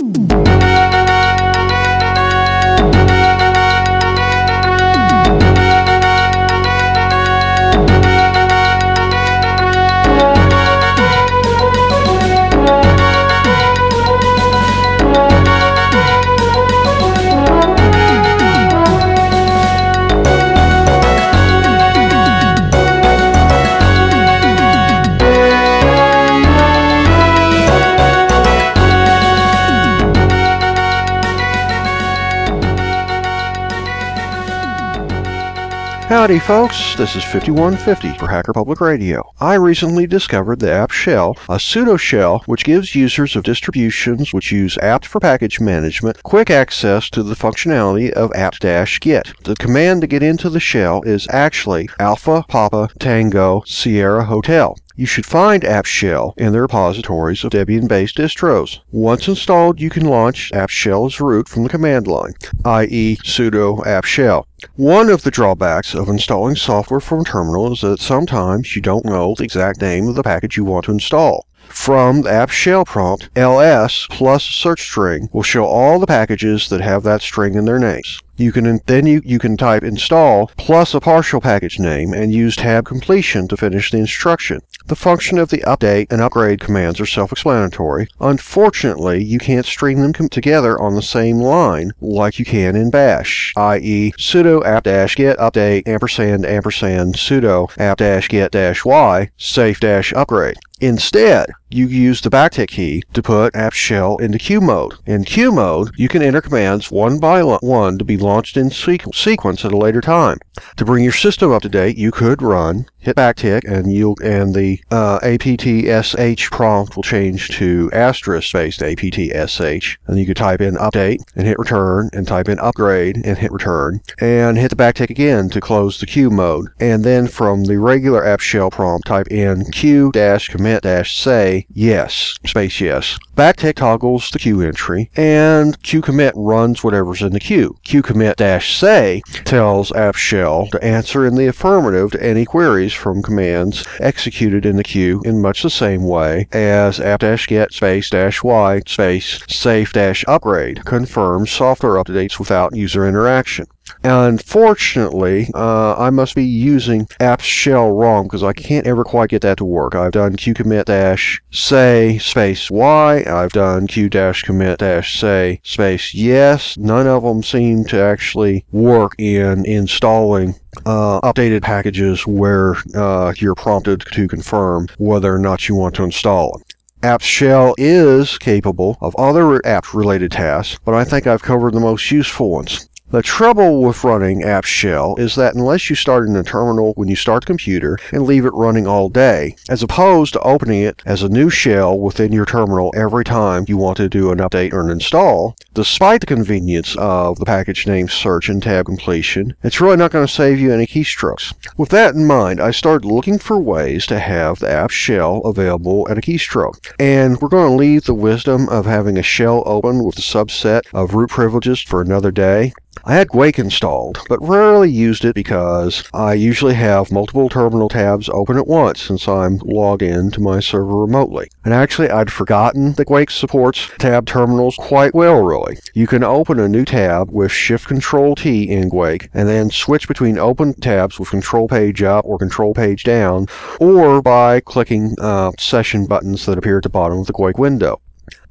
Mm-hmm. Howdy, folks. This is 5150 for Hacker Public Radio. I recently discovered the apt shell, a pseudo shell which gives users of distributions which use apt for package management quick access to the functionality of apt-get. The command to get into the shell is actually Alpha Papa Tango Sierra Hotel. You should find apt shell in the repositories of Debian-based distros. Once installed, you can launch apt shell as root from the command line, i.e. sudo apt shell. One of the drawbacks of installing software from terminal is that sometimes you don't know the exact name of the package you want to install. From the apt shell prompt, ls plus search string will show all the packages that have that string in their names. You can then you, you can type install plus a partial package name and use tab completion to finish the instruction. The function of the update and upgrade commands are self-explanatory. Unfortunately, you can't string them together on the same line like you can in bash, i.e. sudo apt-get update ampersand ampersand sudo apt-get y safe upgrade. Instead, you use the backtick key to put apt shell into queue mode. In queue mode, you can enter commands one by one to be launched in sequ- sequence at a later time. To bring your system up to date, you could run hit backtick and you and the uh, aptsh prompt will change to asterisk space aptsh and you could type in update and hit return and type in upgrade and hit return and hit the backtick again to close the queue mode and then from the regular apt shell prompt type in q dash commit dash say yes space yes backtick toggles the queue entry and q commit runs whatever's in the queue q commit dash say tells apt shell to answer in the affirmative to any queries from commands executed in the queue in much the same way as apt-get space dash y space safe dash upgrade confirms software updates without user interaction. Unfortunately, uh, I must be using apt shell wrong because I can't ever quite get that to work. I've done qcommit dash say space y. I've done q dash commit dash say space yes. None of them seem to actually work in installing uh, updated packages where uh, you're prompted to confirm whether or not you want to install them. Apt Shell is capable of other apt related tasks, but I think I've covered the most useful ones. The trouble with running apt shell is that unless you start in a terminal when you start the computer and leave it running all day, as opposed to opening it as a new shell within your terminal every time you want to do an update or an install, despite the convenience of the package name search and tab completion, it's really not going to save you any keystrokes. With that in mind, I started looking for ways to have the apt shell available at a keystroke. And we're going to leave the wisdom of having a shell open with a subset of root privileges for another day. I had Guake installed, but rarely used it because I usually have multiple terminal tabs open at once since I'm logged in to my server remotely. And actually, I'd forgotten that Guake supports tab terminals quite well, really. You can open a new tab with Shift Control T in Guake and then switch between open tabs with Control Page up or Control Page down, or by clicking uh, session buttons that appear at the bottom of the Guake window.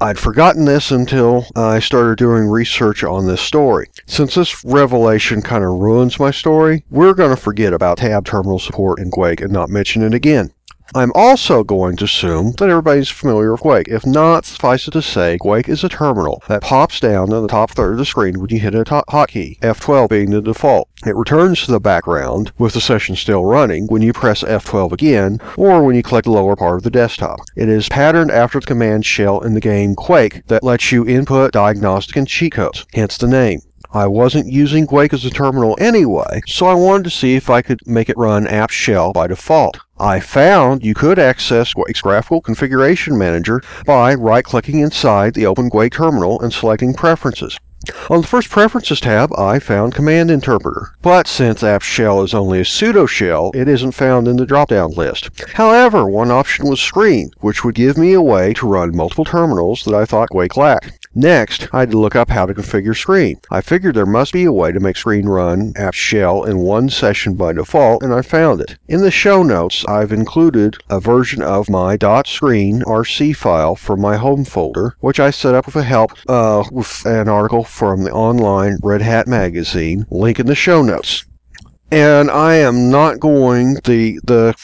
I'd forgotten this until I started doing research on this story. Since this revelation kind of ruins my story, we're going to forget about tab terminal support in Guake and not mention it again. I'm also going to assume that everybody's familiar with Guake. If not, suffice it to say, Guake is a terminal that pops down in the top third of the screen when you hit a hotkey, F12 being the default. It returns to the background with the session still running when you press F12 again, or when you click the lower part of the desktop. It is patterned after the command shell in the game Quake that lets you input diagnostic and cheat codes, hence the name. I wasn't using Guake as a terminal anyway, so I wanted to see if I could make it run apt shell by default. I found you could access Guake's graphical configuration manager by right-clicking inside the Open Guake terminal and selecting Preferences. On the first Preferences tab, I found Command Interpreter, but since apt shell is only a pseudo shell, it isn't found in the drop-down list. However, one option was Screen, which would give me a way to run multiple terminals that I thought Guake lacked. Next, I had to look up how to configure Screen. I figured there must be a way to make Screen run apt shell in one session by default, and I found it. In the show notes, I've included a version of my .screen RC file from my home folder, which I set up with a help uh, with an article from the online Red Hat magazine. Link in the show notes and I am not going the the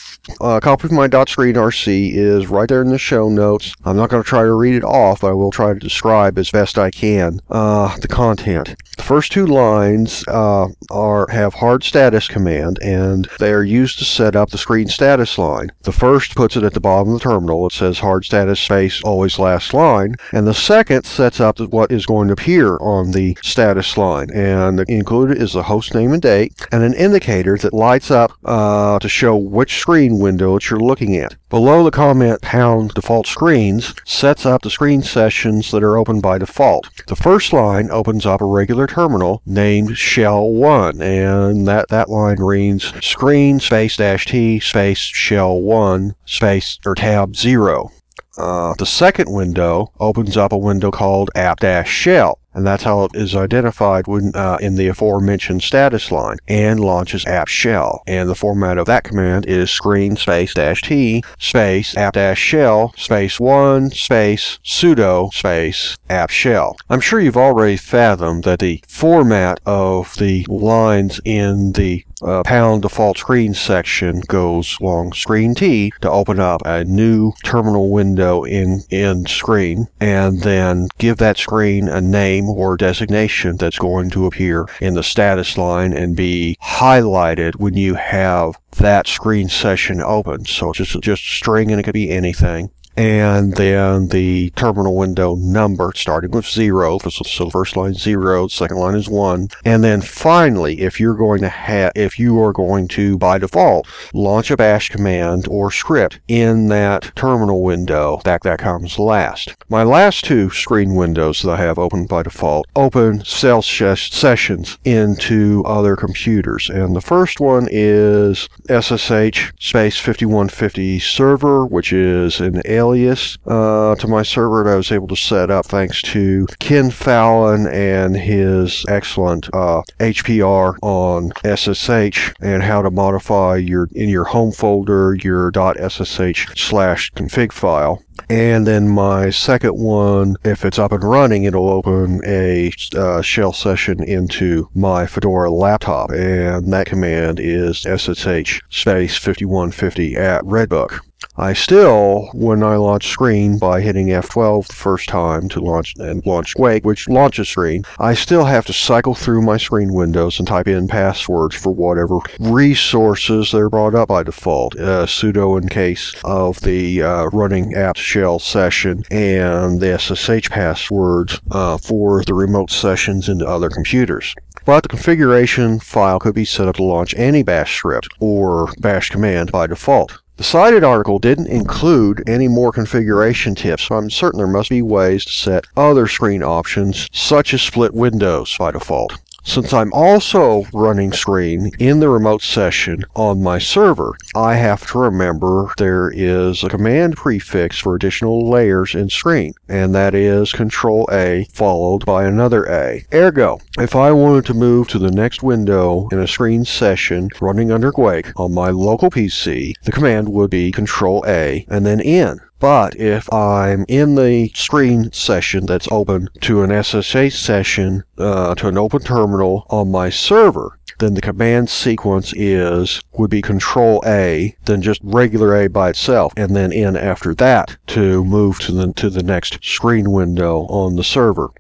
uh, copy of my screen RC is right there in the show notes. I'm not going to try to read it off, but I will try to describe as best I can uh, the content. The first two lines uh, are have hard status command, and they are used to set up the screen status line. The first puts it at the bottom of the terminal. It says hard status space always last line, and the second sets up what is going to appear on the status line. And included is the host name and date, and an indicator that lights up uh, to show which screen window that you're looking at. Below the comment pound default screens sets up the screen sessions that are open by default. The first line opens up a regular terminal named shell1 and that, that line reads screen space dash t space shell1 space or tab 0. Uh, the second window opens up a window called app-shell and that's how it is identified when, uh, in the aforementioned status line and launches apt shell. And the format of that command is screen space dash t space app dash shell space one space sudo space apt shell. I'm sure you've already fathomed that the format of the lines in the uh, pound default screen section goes long screen T to open up a new terminal window in, in screen and then give that screen a name or designation that's going to appear in the status line and be highlighted when you have that screen session open. So just, just a string and it could be anything and then the terminal window number starting with zero. So first line zero, second line is one, and then finally, if you're going to have, if you are going to by default launch a bash command or script in that terminal window, that that comes last. My last two screen windows that I have open by default open cell sessions into other computers, and the first one is SSH space 5150 server, which is an alias uh, to my server that I was able to set up thanks to Ken Fallon and his excellent uh, HPR on SSH and how to modify your in your home folder your .ssh slash config file. And then my second one, if it's up and running, it'll open a uh, shell session into my Fedora laptop. And that command is ssh space 5150 at Redbook. I still, when I launch screen by hitting F12 the first time to launch and launch Guake, which launches screen, I still have to cycle through my screen windows and type in passwords for whatever resources they're brought up by default. Uh, sudo in case of the uh, running apt shell session and the SSH passwords uh, for the remote sessions into other computers. But the configuration file could be set up to launch any bash script or bash command by default. The cited article didn't include any more configuration tips, so I'm certain there must be ways to set other screen options, such as split windows by default. Since I'm also running screen in the remote session on my server, I have to remember there is a command prefix for additional layers in screen, and that is Control A followed by another A. Ergo, if I wanted to move to the next window in a screen session running under Guake on my local PC, the command would be Control A and then N. But if I'm in the screen session that's open to an SSH session uh, to an open terminal on my server, then the command sequence is would be control A, then just regular A by itself, and then N after that to move to the to the next screen window on the server.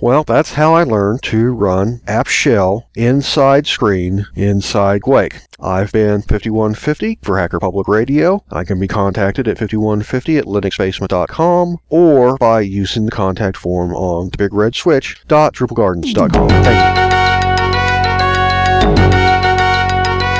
Well, that's how I learned to run apt shell inside screen inside Guake. I've been 5150 for Hacker Public Radio. I can be contacted at 5150 at linuxbasement.com or by using the contact form on thebigredswitch.drupalgardens.com. Thank you.